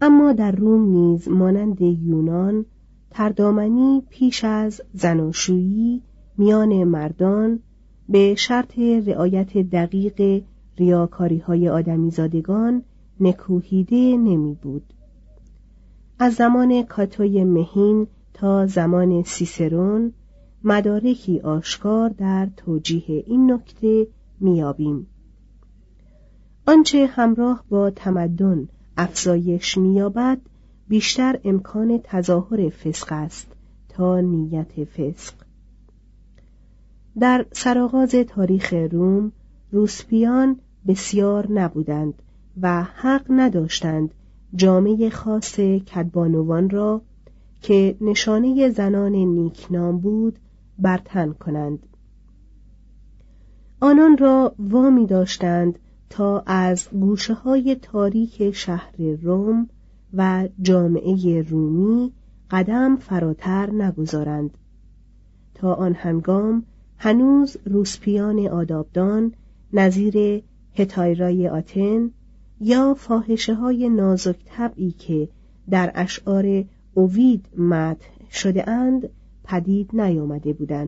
اما در روم نیز مانند یونان تردامنی پیش از زناشویی میان مردان به شرط رعایت دقیق ریاکاری های آدمیزادگان نکوهیده نمی بود. از زمان کاتوی مهین تا زمان سیسرون مدارکی آشکار در توجیه این نکته میابیم. آنچه همراه با تمدن افزایش مییابد بیشتر امکان تظاهر فسق است تا نیت فسق. در سرآغاز تاریخ روم روسپیان بسیار نبودند و حق نداشتند جامعه خاص کدبانوان را که نشانه زنان نیکنام بود برتن کنند. آنان را وامی داشتند تا از گوشه های تاریک شهر روم و جامعه رومی قدم فراتر نگذارند. تا آن هنگام هنوز روسپیان آدابدان نظیر هتایرای آتن یا فاحشه های نازک طبعی که در اشعار اوید مدح شده اند پدید نیامده بودند.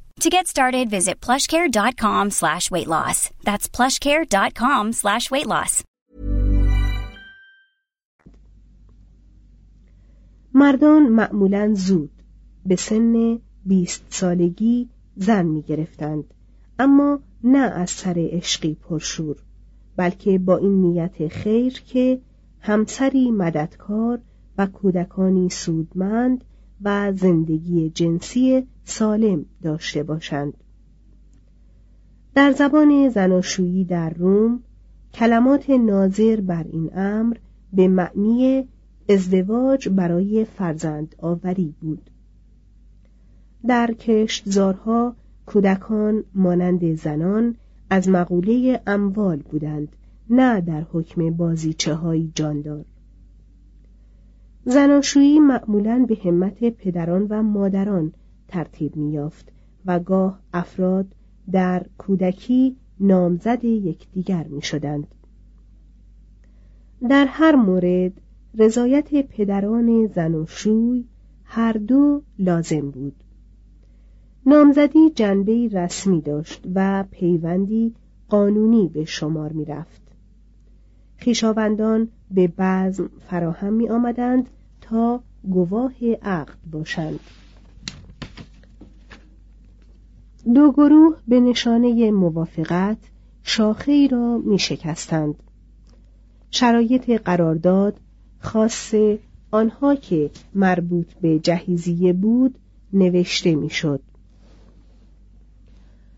To get started, visit plushcare.com slash weight loss. That's plushcare.com slash weight loss. مردان معمولا زود به سن بیست سالگی زن می گرفتند اما نه از سر عشقی پرشور بلکه با این نیت خیر که همسری مددکار و کودکانی سودمند و زندگی جنسی سالم داشته باشند. در زبان زناشویی در روم کلمات ناظر بر این امر به معنی ازدواج برای فرزند آوری بود. در کشتزارها کودکان مانند زنان از مقوله اموال بودند نه در حکم بازیچه های جاندار. زناشویی معمولا به همت پدران و مادران ترتیب میافت و گاه افراد در کودکی نامزد یکدیگر می‌شدند در هر مورد رضایت پدران زن و شوی هر دو لازم بود نامزدی جنبه رسمی داشت و پیوندی قانونی به شمار می رفت. خیشاوندان به بزم فراهم می آمدند تا گواه عقد باشند. دو گروه به نشانه موافقت شاخه ای را می شکستند. شرایط قرارداد خاص آنها که مربوط به جهیزیه بود نوشته می‌شد.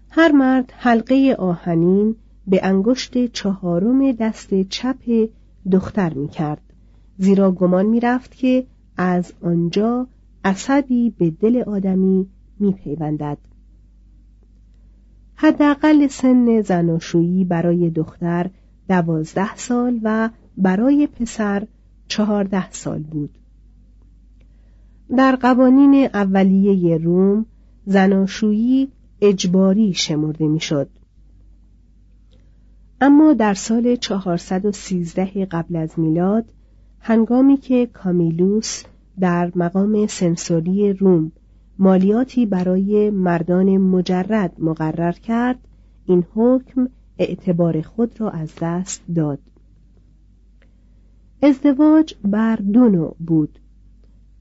هر مرد حلقه آهنین به انگشت چهارم دست چپ دختر می کرد زیرا گمان می رفت که از آنجا اسدی به دل آدمی می پیوندد. حداقل سن زناشویی برای دختر دوازده سال و برای پسر چهارده سال بود در قوانین اولیه روم زناشویی اجباری شمرده می‌شد. اما در سال 413 قبل از میلاد هنگامی که کامیلوس در مقام سنسوری روم مالیاتی برای مردان مجرد مقرر کرد. این حکم اعتبار خود را از دست داد. ازدواج بر دو نوع بود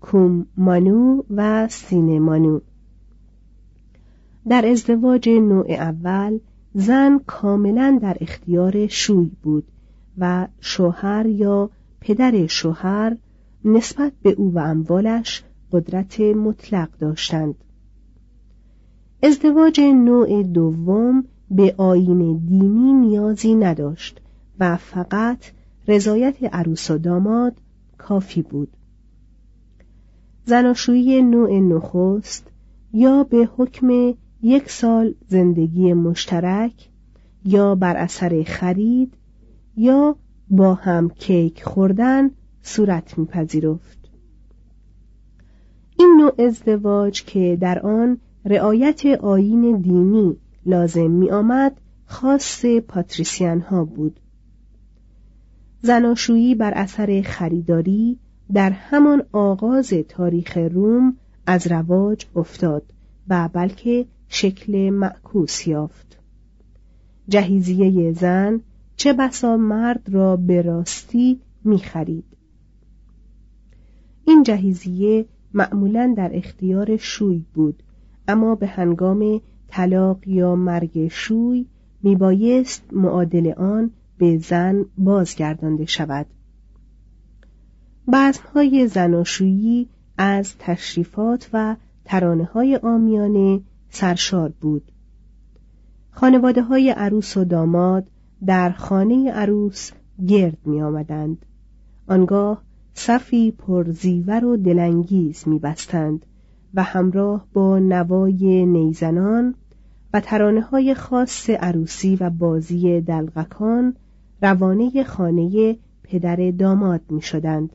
کوم مانو و سینه مانو. در ازدواج نوع اول زن کاملا در اختیار شوی بود و شوهر یا پدر شوهر نسبت به او و اموالش قدرت مطلق داشتند. ازدواج نوع دوم به آین دینی نیازی نداشت و فقط رضایت عروس و داماد کافی بود. زناشویی نوع نخست یا به حکم یک سال زندگی مشترک یا بر اثر خرید یا با هم کیک خوردن صورت میپذیرفت. این نوع ازدواج که در آن رعایت آین دینی لازم می آمد خاص پاتریسیان ها بود زناشویی بر اثر خریداری در همان آغاز تاریخ روم از رواج افتاد و بلکه شکل معکوس یافت جهیزیه زن چه بسا مرد را به راستی می خرید. این جهیزیه معمولا در اختیار شوی بود. اما به هنگام طلاق یا مرگ شوی میبایست معادل آن به زن بازگردانده شود. بزمهای زناشویی از تشریفات و ترانه های آمیانه سرشار بود. خانواده های عروس و داماد در خانه عروس گرد می آمدند. آنگاه صفی پرزیور و دلانگیز می بستند و همراه با نوای نیزنان و ترانه های خاص عروسی و بازی دلغکان روانه خانه پدر داماد می شدند.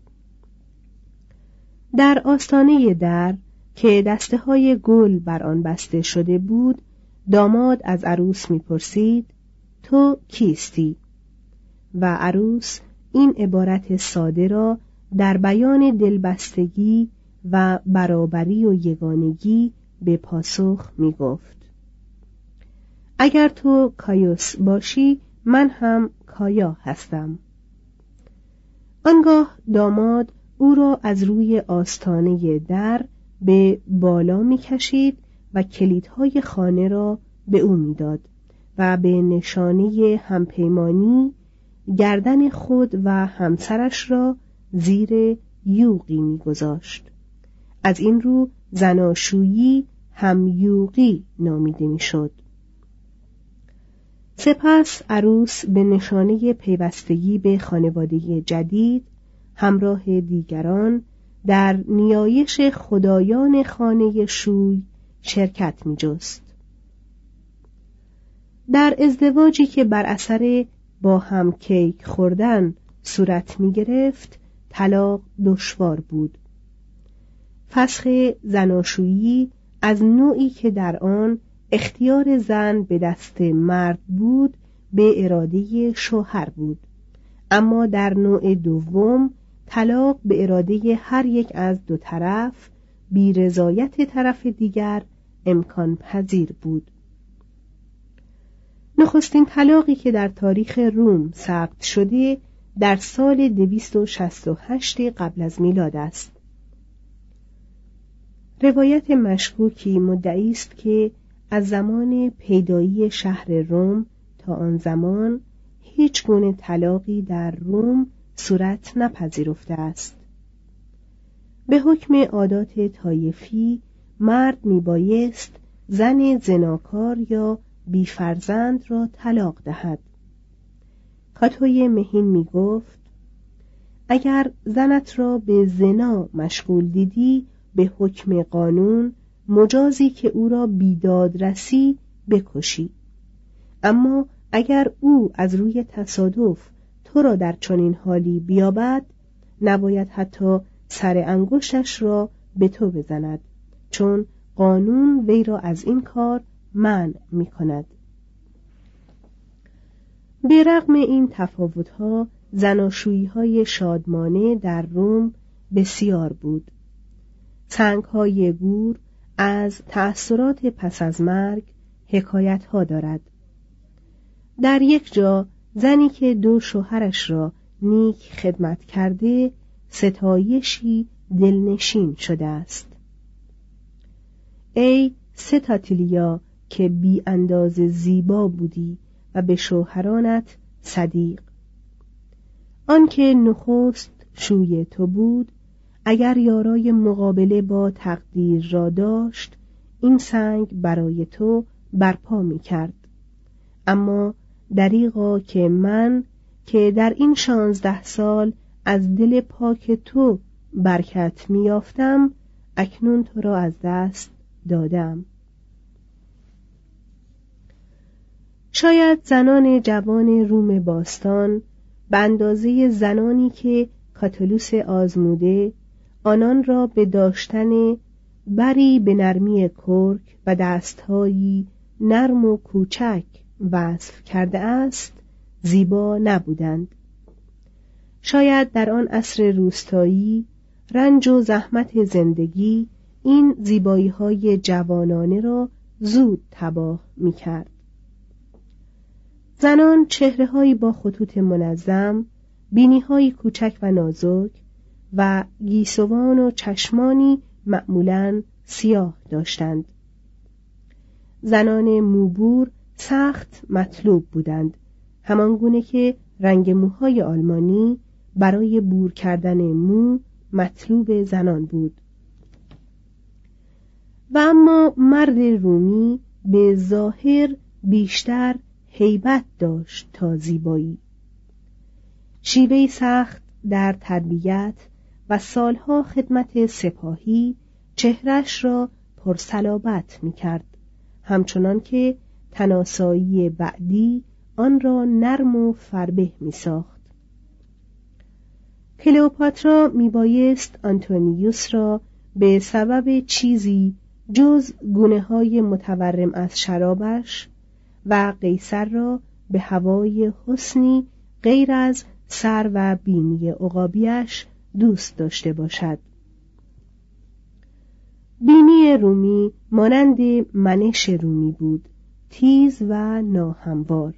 در آستانه در که دسته های گل بر آن بسته شده بود داماد از عروس می‌پرسید تو کیستی و عروس این عبارت ساده را در بیان دلبستگی و برابری و یگانگی به پاسخ می گفت. اگر تو کایوس باشی من هم کایا هستم. آنگاه داماد او را از روی آستانه در به بالا می کشید و کلیدهای خانه را به او می‌داد و به نشانه همپیمانی گردن خود و همسرش را زیر یوقی میگذاشت از این رو زناشویی هم یوقی نامیده می‌شد سپس عروس به نشانه پیوستگی به خانواده جدید همراه دیگران در نیایش خدایان خانه شوی شرکت می جست. در ازدواجی که بر اثر با هم کیک خوردن صورت می گرفت طلاق دشوار بود. فسخ زناشویی از نوعی که در آن اختیار زن به دست مرد بود به اراده شوهر بود. اما در نوع دوم طلاق به اراده هر یک از دو طرف بی رضایت طرف دیگر امکان پذیر بود. نخستین طلاقی که در تاریخ روم ثبت شده در سال 268 قبل از میلاد است. روایت مشکوکی مدعی است که از زمان پیدایی شهر روم تا آن زمان هیچ گونه طلاقی در روم صورت نپذیرفته است. به حکم عادات طایفی مرد میبایست زن زناکار یا بیفرزند را طلاق دهد. کاتوی مهین می گفت اگر زنت را به زنا مشغول دیدی به حکم قانون مجازی که او را بیداد رسی بکشی. اما اگر او از روی تصادف تو را در چنین حالی بیابد نباید حتی سر انگشتش را به تو بزند چون قانون وی را از این کار منع می کند به رغم این تفاوتها زناشویی های شادمانه در روم بسیار بود. سنگ های گور از تأثیرات پس از مرگ حکایت ها دارد. در یک جا زنی که دو شوهرش را نیک خدمت کرده ستایشی دلنشین شده است. ای ستاتیلیا که بی انداز زیبا بودی به شوهرانت صدیق. آنکه نخست شوی تو بود اگر یارای مقابله با تقدیر را داشت این سنگ برای تو برپا می کرد اما دریغا که من که در این شانزده سال از دل پاک تو برکت میافتم اکنون تو را از دست دادم. شاید زنان جوان روم باستان به زنانی که کاتولوس آزموده آنان را به داشتن بری به نرمی کرک و دستهایی نرم و کوچک وصف کرده است زیبا نبودند شاید در آن عصر روستایی رنج و زحمت زندگی این زیبایی های جوانانه را زود تباه می کرد. زنان چهره با خطوط منظم بینی های کوچک و نازک و گیسوان و چشمانی معمولا سیاه داشتند. زنان موبور سخت مطلوب بودند. همانگونه که رنگ موهای آلمانی برای بور کردن مو مطلوب زنان بود. و اما مرد رومی به ظاهر بیشتر هیبت داشت تا زیبایی. شیوه سخت در تربیت و سالها خدمت سپاهی چهرش را پرسلابت می کرد همچنان که تناسایی بعدی آن را نرم و فربه می ساخت کلئوپاترا می بایست آنتونیوس را به سبب چیزی جز گونه های متورم از شرابش و قیصر را به هوای حسنی غیر از سر و بینی عقابیش دوست داشته باشد. بینی رومی مانند منش رومی بود تیز و ناهموار.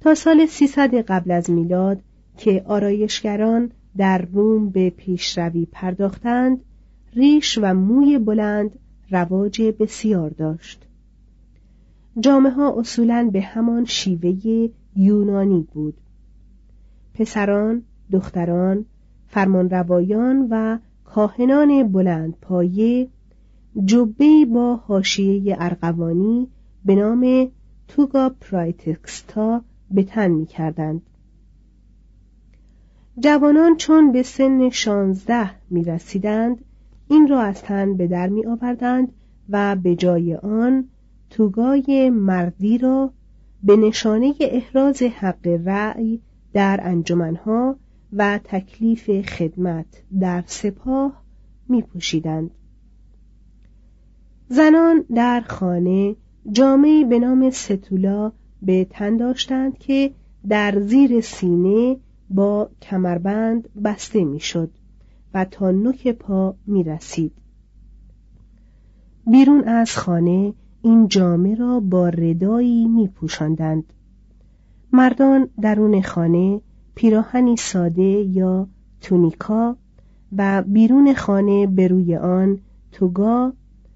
تا سال 300 قبل از میلاد که آرایشگران در روم به پیشروی پرداختند ریش و موی بلند رواج بسیار داشت. جامعه ها اصولا به همان شیوه یونانی بود پسران، دختران، فرمانروایان و کاهنان بلند پایه جبه با حاشیه ارغوانی به نام توگا پرایتکستا به تن می کردند. جوانان چون به سن شانزده می رسیدند این را از تن به در می آوردند و به جای آن توگای مردی را به نشانه احراز حق رأی در انجمنها و تکلیف خدمت در سپاه می پوشیدند. زنان در خانه جامعی به نام ستولا به تن داشتند که در زیر سینه با کمربند بسته می‌شد و تا نوک پا می رسید. بیرون از خانه این جامه را با ردایی می پوشندند. مردان درون خانه پیراهنی ساده یا تونیکا و بیرون خانه به روی آن توگا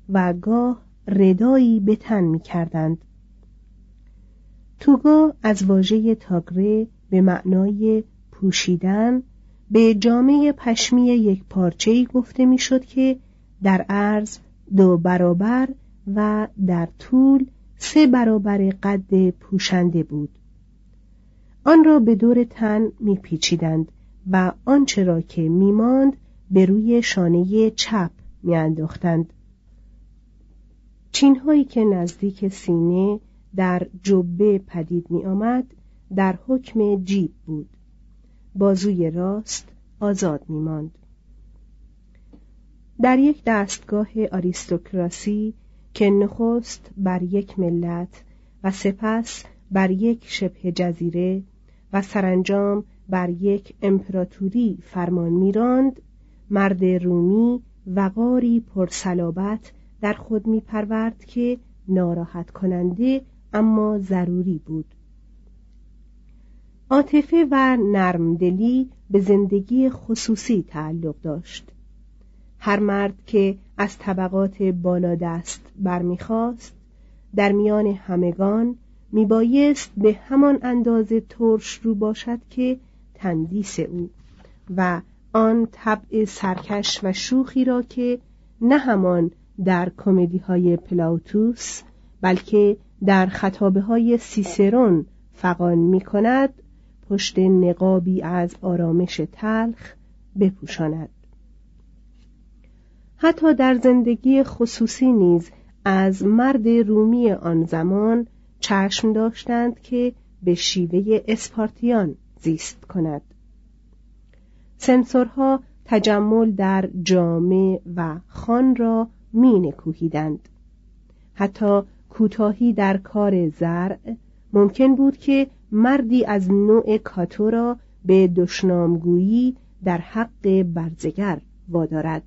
و گاه ردایی به تن می کردند. توگا از واژه تاگره به معنای پوشیدن به جامعه پشمی یک پارچه‌ای گفته می‌شد که در عرض دو برابر و در طول سه برابر قد پوشنده بود. آن را به دور تن میپیچیدند و آنچه را که میماند به روی شانه چپ میانداختند. چینهایی که نزدیک سینه در جبه پدید می آمد در حکم جیب بود. بازوی راست آزاد می ماند. در یک دستگاه آریستوکراسی که نخست بر یک ملت و سپس بر یک شبه جزیره و سرانجام بر یک امپراتوری فرمان میراند مرد رومی وقاری پرسلابت در خود می پرورد که ناراحت کننده اما ضروری بود. عاطفه و نرمدلی به زندگی خصوصی تعلق داشت. هر مرد که از طبقات بالا دست برمیخواست در میان همگان میبایست به همان اندازه ترش رو باشد که تندیس او و آن طبع سرکش و شوخی را که نه همان در کمدی های پلاوتوس بلکه در خطابه های سیسرون فقان می کند پشت نقابی از آرامش تلخ بپوشاند. حتی در زندگی خصوصی نیز از مرد رومی آن زمان چشم داشتند که به شیوه اسپارتیان زیست کند. سنسورها تجمل در جامع و خان را می نکوهیدند. حتی کوتاهی در کار زرع ممکن بود که مردی از نوع کاتو را به دشنامگویی در حق برزگر وادارد.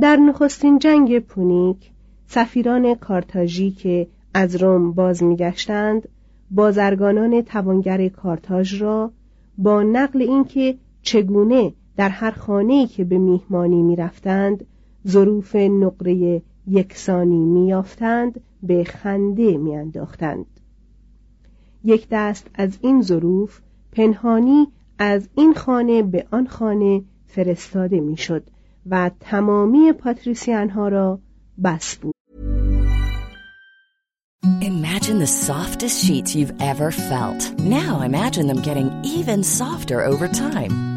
در نخستین جنگ پونیک سفیران کارتاژی که از روم باز میگشتند بازرگانان توانگر کارتاژ را با نقل اینکه چگونه در هر خانه‌ای که به میهمانی می‌رفتند ظروف نقره یکسانی میافتند به خنده میانداختند. یک دست از این ظروف پنهانی از این خانه به آن خانه فرستاده می‌شد. و تمامی پاتریسیان ها را بس بود Imagine the softest sheets you've ever felt. Now imagine them getting even softer over time.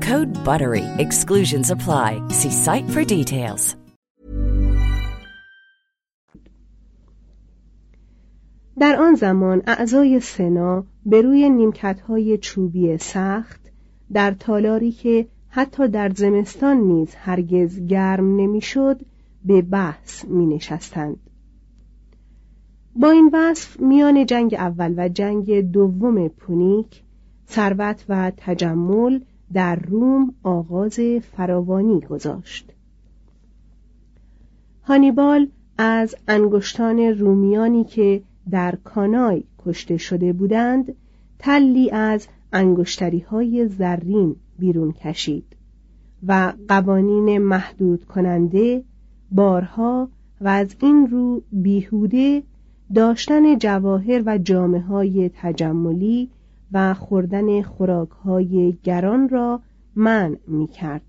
Code BUTTERY. Exclusions apply. See site for details. در آن زمان اعضای سنا به روی نیمکتهای چوبی سخت در تالاری که حتی در زمستان نیز هرگز گرم نمی‌شد به بحث می نشستند. با این وصف میان جنگ اول و جنگ دوم پونیک ثروت و تجمل در روم آغاز فراوانی گذاشت. هانیبال از انگشتان رومیانی که در کانای کشته شده بودند تلی از انگشتری های زرین بیرون کشید و قوانین محدود کننده بارها و از این رو بیهوده داشتن جواهر و جامعه های تجملی و خوردن خوراک های گران را منع می کرد.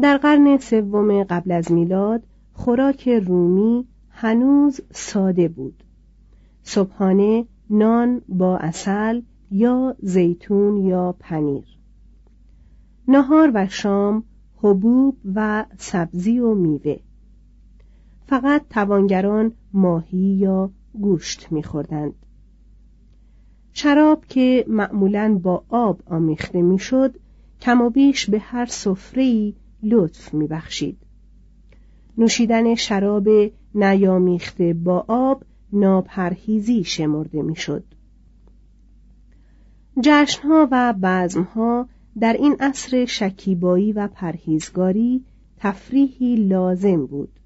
در قرن سوم قبل از میلاد خوراک رومی هنوز ساده بود. صبحانه نان با اصل یا زیتون یا پنیر. نهار و شام حبوب و سبزی و میوه. فقط توانگران ماهی یا گوشت میخوردند. شراب که معمولا با آب آمیخته می‌شد کم و بیش به هر سفره‌ای لطف میبخشید. نوشیدن شراب نیامیخته با آب ناپرهیزی شمرده می‌شد. جشنها و بزمها در این عصر شکیبایی و پرهیزگاری تفریحی لازم بود.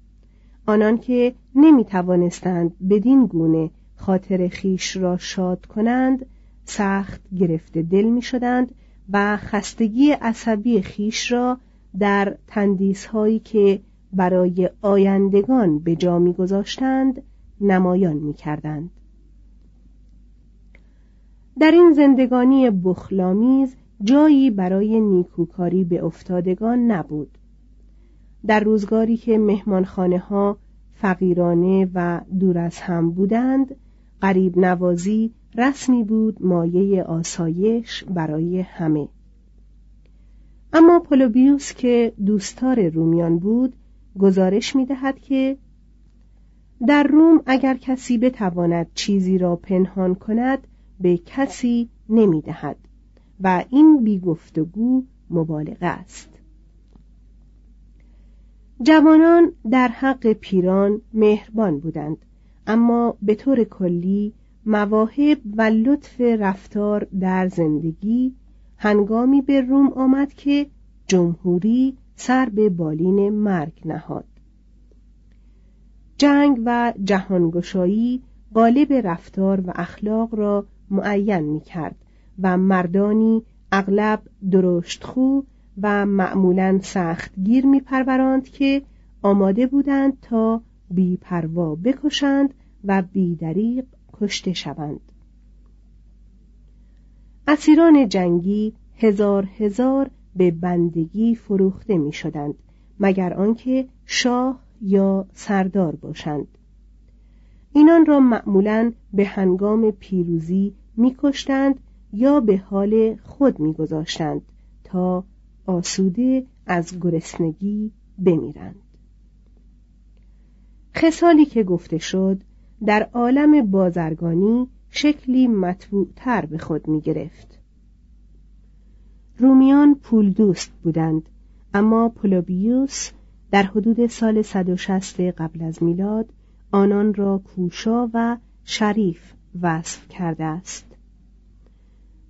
آنان که نمی توانستند بدین گونه خاطر خیش را شاد کنند سخت گرفته دل می شدند و خستگی عصبی خیش را در تندیس هایی که برای آیندگان به جا می گذاشتند نمایان می کردند. در این زندگانی بخلامیز جایی برای نیکوکاری به افتادگان نبود در روزگاری که مهمانخانه ها فقیرانه و دور از هم بودند قریب نوازی رسمی بود مایه آسایش برای همه. اما پولوبیوس که دوستار رومیان بود گزارش می دهد که در روم اگر کسی بتواند چیزی را پنهان کند به کسی نمی دهد و این بیگفتگو مبالغه است. جوانان در حق پیران مهربان بودند. اما به طور کلی مواهب و لطف رفتار در زندگی هنگامی به روم آمد که جمهوری سر به بالین مرگ نهاد. جنگ و جهانگشایی غالب رفتار و اخلاق را معین می کرد و مردانی اغلب درشتخو و معمولا سختگیر می پروراند که آماده بودند تا بیپروا بکشند و بیدریق کشته شوند. اسیران جنگی هزار هزار به بندگی فروخته می شدند مگر آنکه شاه یا سردار باشند. اینان را معمولا به هنگام پیروزی میکشتند یا به حال خود میگذاشتند تا آسوده از گرسنگی بمیرند. خسالی که گفته شد در عالم بازرگانی شکلی مطبوعتر به خود می گرفت. رومیان پول دوست بودند اما پولوبیوس در حدود سال 160 قبل از میلاد آنان را کوشا و شریف وصف کرده است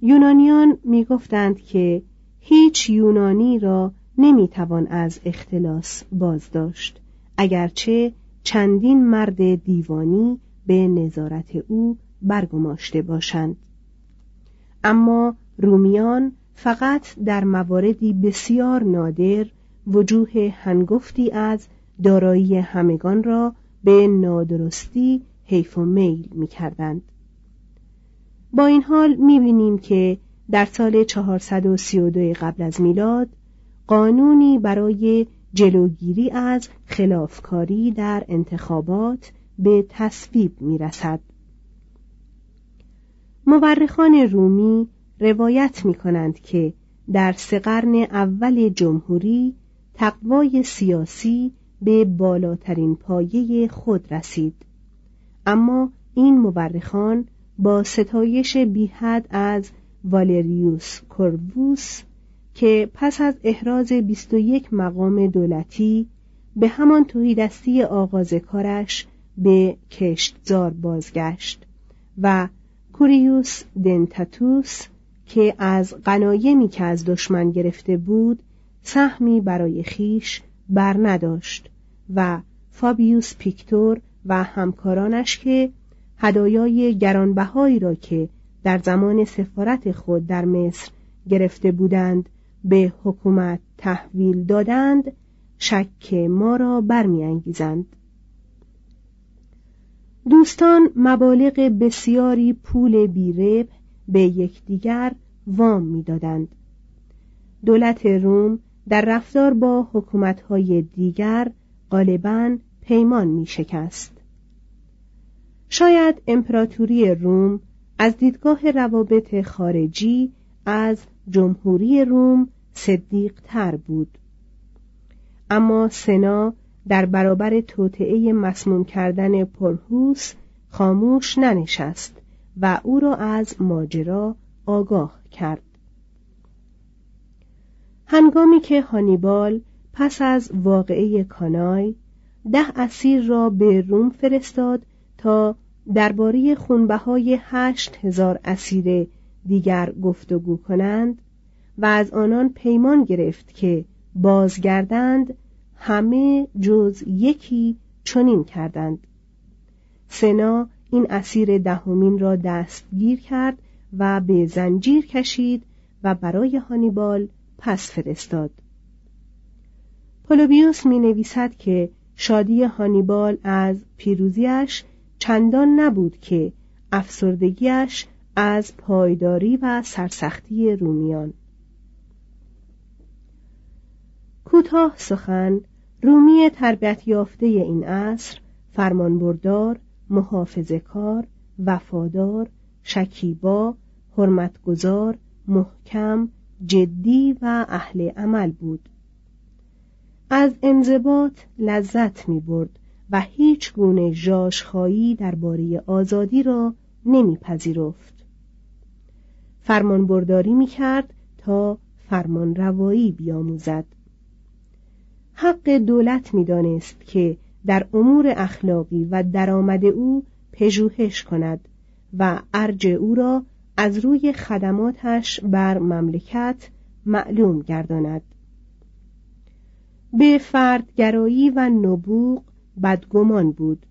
یونانیان می‌گفتند که هیچ یونانی را نمی‌توان از اختلاس باز داشت اگرچه چندین مرد دیوانی به نظارت او برگماشته باشند اما رومیان فقط در مواردی بسیار نادر وجوه هنگفتی از دارایی همگان را به نادرستی حیف و میل می کردند. با این حال می بینیم که در سال 432 قبل از میلاد قانونی برای جلوگیری از خلافکاری در انتخابات به تصویب می رسد. مورخان رومی روایت می کنند که در سه قرن اول جمهوری تقوای سیاسی به بالاترین پایه خود رسید اما این مورخان با ستایش بیحد از والریوس کورووس که پس از احراز 21 مقام دولتی به همان توهیدستی آغاز کارش به کشتزار بازگشت و کوریوس دنتاتوس که از غنایمی که از دشمن گرفته بود سهمی برای خیش بر نداشت و فابیوس پیکتور و همکارانش که هدایای گرانبهایی را که در زمان سفارت خود در مصر گرفته بودند به حکومت تحویل دادند شک ما را برمیانگیزند دوستان مبالغ بسیاری پول بیرب به یکدیگر وام می‌دادند دولت روم در رفتار با حکومتهای دیگر غالبا پیمان می شکست. شاید امپراتوری روم از دیدگاه روابط خارجی از جمهوری روم صدیق تر بود. اما سنا در برابر توطعه مسموم کردن پرهوس خاموش ننشست و او را از ماجرا آگاه کرد. هنگامی که هانیبال پس از واقعه کانای ده اسیر را به روم فرستاد تا درباره خونبهای هشت هزار اسیر دیگر گفتگو کنند و از آنان پیمان گرفت که بازگردند همه جز یکی چنین کردند. سنا این اسیر دهمین را دستگیر کرد و به زنجیر کشید و برای هانیبال پس فرستاد. پولوبیوس می نویسد که شادی هانیبال از پیروزیش چندان نبود که افسردگیش از پایداری و سرسختی رومیان کوتاه سخن رومی تربیت یافته این عصر فرمانبردار محافظه کار وفادار شکیبا حرمتگزار محکم جدی و اهل عمل بود از انضباط لذت می برد و هیچ گونه جاشخایی درباره آزادی را نمیپذیرفت. فرمان برداری می کرد تا فرمان روایی بیاموزد. حق دولت می دانست که در امور اخلاقی و درآمد او پژوهش کند و ارج او را از روی خدماتش بر مملکت معلوم گرداند به فردگرایی و نبوغ بدگمان بود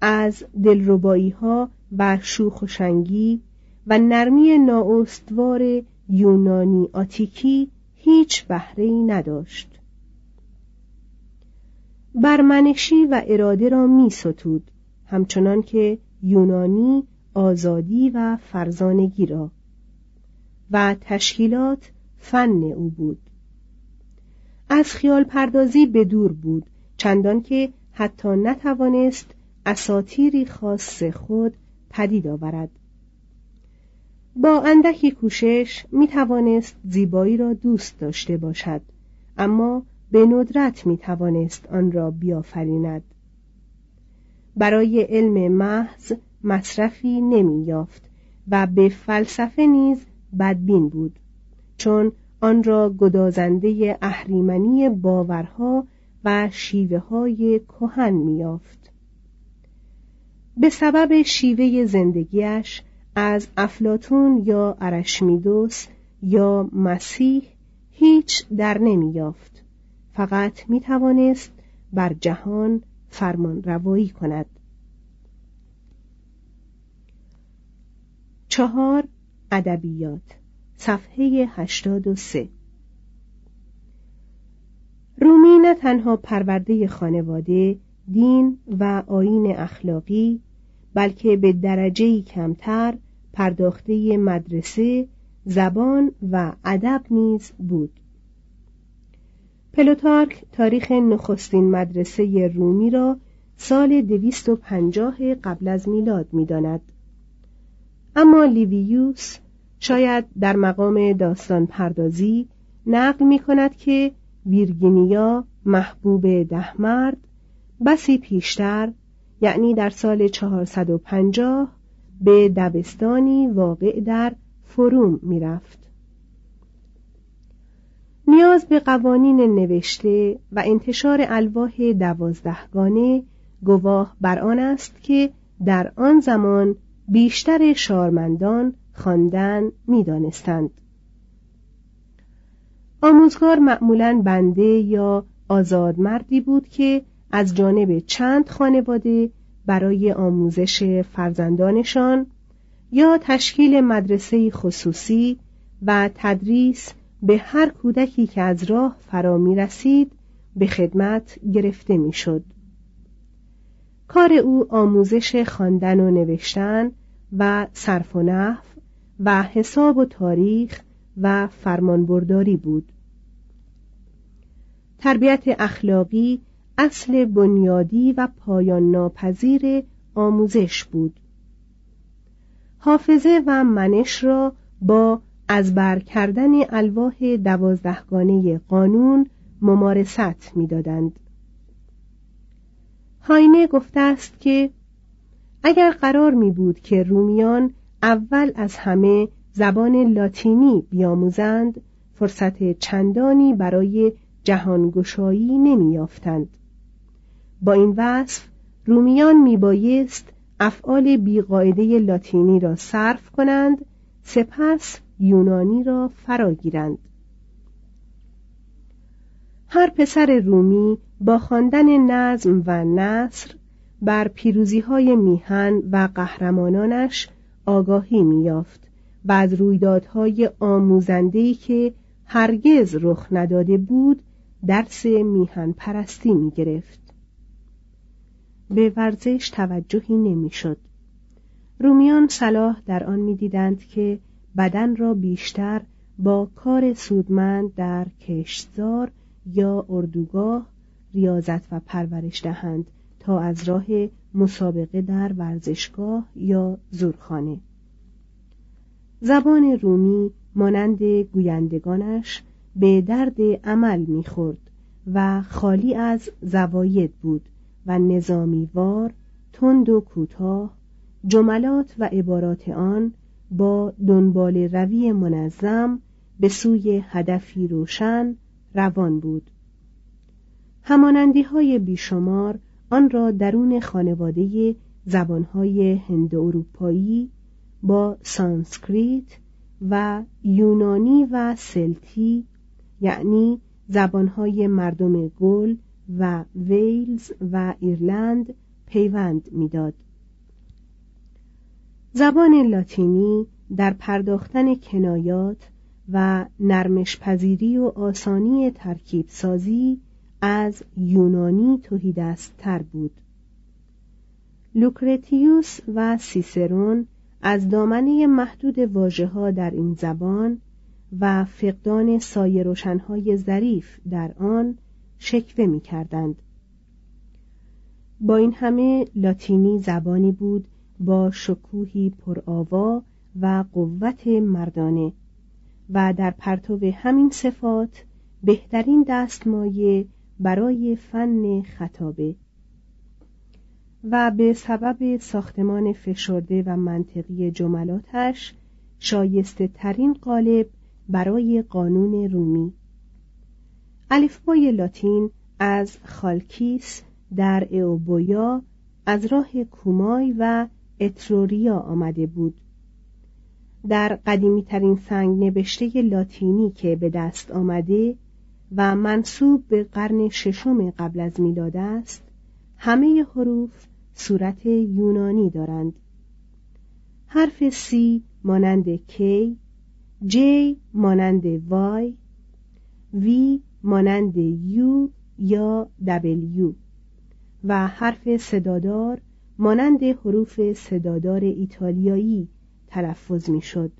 از دلربایی ها و شوخ و شنگی و نرمی نااستوار یونانی آتیکی هیچ بهره ای نداشت. برمنشی و اراده را می ستود همچنان که یونانی آزادی و فرزانگی را و تشکیلات فن او بود. از خیال پردازی به دور بود چندان که حتی نتوانست اساتیری خاص خود پدید آورد. با اندکی کوشش می توانست زیبایی را دوست داشته باشد اما به ندرت می توانست آن را بیافریند. برای علم محض مصرفی نمی یافت و به فلسفه نیز بدبین بود چون آن را گدازنده اهریمنی باورها و شیوه های کهن میافت به سبب شیوه زندگیش از افلاتون یا ارشمیدس یا مسیح هیچ در نمیافت فقط می توانست بر جهان فرمان روایی کند. چهار ادبیات صفحه 83 رومی نه تنها پرورده خانواده دین و آین اخلاقی بلکه به درجه کمتر پرداخته مدرسه زبان و ادب نیز بود. پلوتارک تاریخ نخستین مدرسه رومی را سال دویست و پنجاه قبل از میلاد می‌داند. اما لیویوس شاید در مقام داستان پردازی نقل می کند که ویرگینیا محبوب ده مرد بسی پیشتر یعنی در سال 450 به دبستانی واقع در فروم می‌رفت. نیاز به قوانین نوشته و انتشار الواح دوازدهگانه گواه بر آن است که در آن زمان بیشتر شارمندان خواندن می‌دانستند آموزگار معمولا بنده یا آزادمردی بود که از جانب چند خانواده برای آموزش فرزندانشان یا تشکیل مدرسه خصوصی و تدریس به هر کودکی که از راه فرا می رسید به خدمت گرفته می شد. کار او آموزش خواندن و نوشتن و صرف و نحو و حساب و تاریخ و فرمانبرداری بود. تربیت اخلاقی اصل بنیادی و پایان ناپذیر آموزش بود. حافظه و منش را با از بر کردن الواح دوازدهگانه قانون ممارست می‌دادند. هاینه گفته است که اگر قرار می بود که رومیان اول از همه زبان لاتینی بیاموزند فرصت چندانی برای جهانگشایی نمیافتند. با این وصف رومیان میبایست افعال بیقاعده لاتینی را صرف کنند سپس یونانی را فرا گیرند هر پسر رومی با خواندن نظم و نصر بر پیروزی های میهن و قهرمانانش آگاهی میافت و از رویدادهای آموزندهی که هرگز رخ نداده بود درس میهن پرستی می گرفت. به ورزش توجهی نمی‌شد. رومیان صلاح در آن می‌دیدند که بدن را بیشتر با کار سودمند در کشتزار یا اردوگاه ریاضت و پرورش دهند تا از راه مسابقه در ورزشگاه یا زورخانه زبان رومی مانند گویندگانش به درد عمل می‌خورد و خالی از زواید بود و نظامیوار تند و کوتاه جملات و عبارات آن با دنبال روی منظم به سوی هدفی روشن روان بود. همانندی های بیشمار آن را درون خانواده زبانهای هند اروپایی با سانسکریت و یونانی و سلتی یعنی زبانهای مردم گل و ویلز و ایرلند پیوند می‌داد. زبان لاتینی در پرداختن کنایات و نرمش پذیری و آسانی ترکیب سازی از یونانی توهیدست تر بود لوکرتیوس و سیسرون از دامنه محدود واجه ها در این زبان و فقدان سایه روشنهای ظریف در آن شکوه می کردند. با این همه لاتینی زبانی بود با شکوهی پرآوا و قوت مردانه و در پرتو همین صفات بهترین دستمایه برای فن خطابه و به سبب ساختمان فشرده و منطقی جملاتش شایسته ترین قالب برای قانون رومی الفبای لاتین از خالکیس در اوبویا از راه کومای و اتروریا آمده بود. در قدیمی ترین سنگ نبشته لاتینی که به دست آمده و منصوب به قرن ششم قبل از میلاد است همه حروف صورت یونانی دارند. حرف سی مانند کی جی مانند وای وی مانند یو یا دبلیو و حرف صدادار مانند حروف صدادار ایتالیایی تلفظ می‌شد.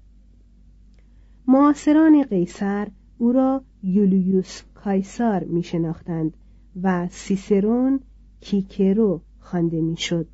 معاصران قیصر او را یولیوس کایسار می شناختند و سیسرون کیکرو خوانده می‌شد.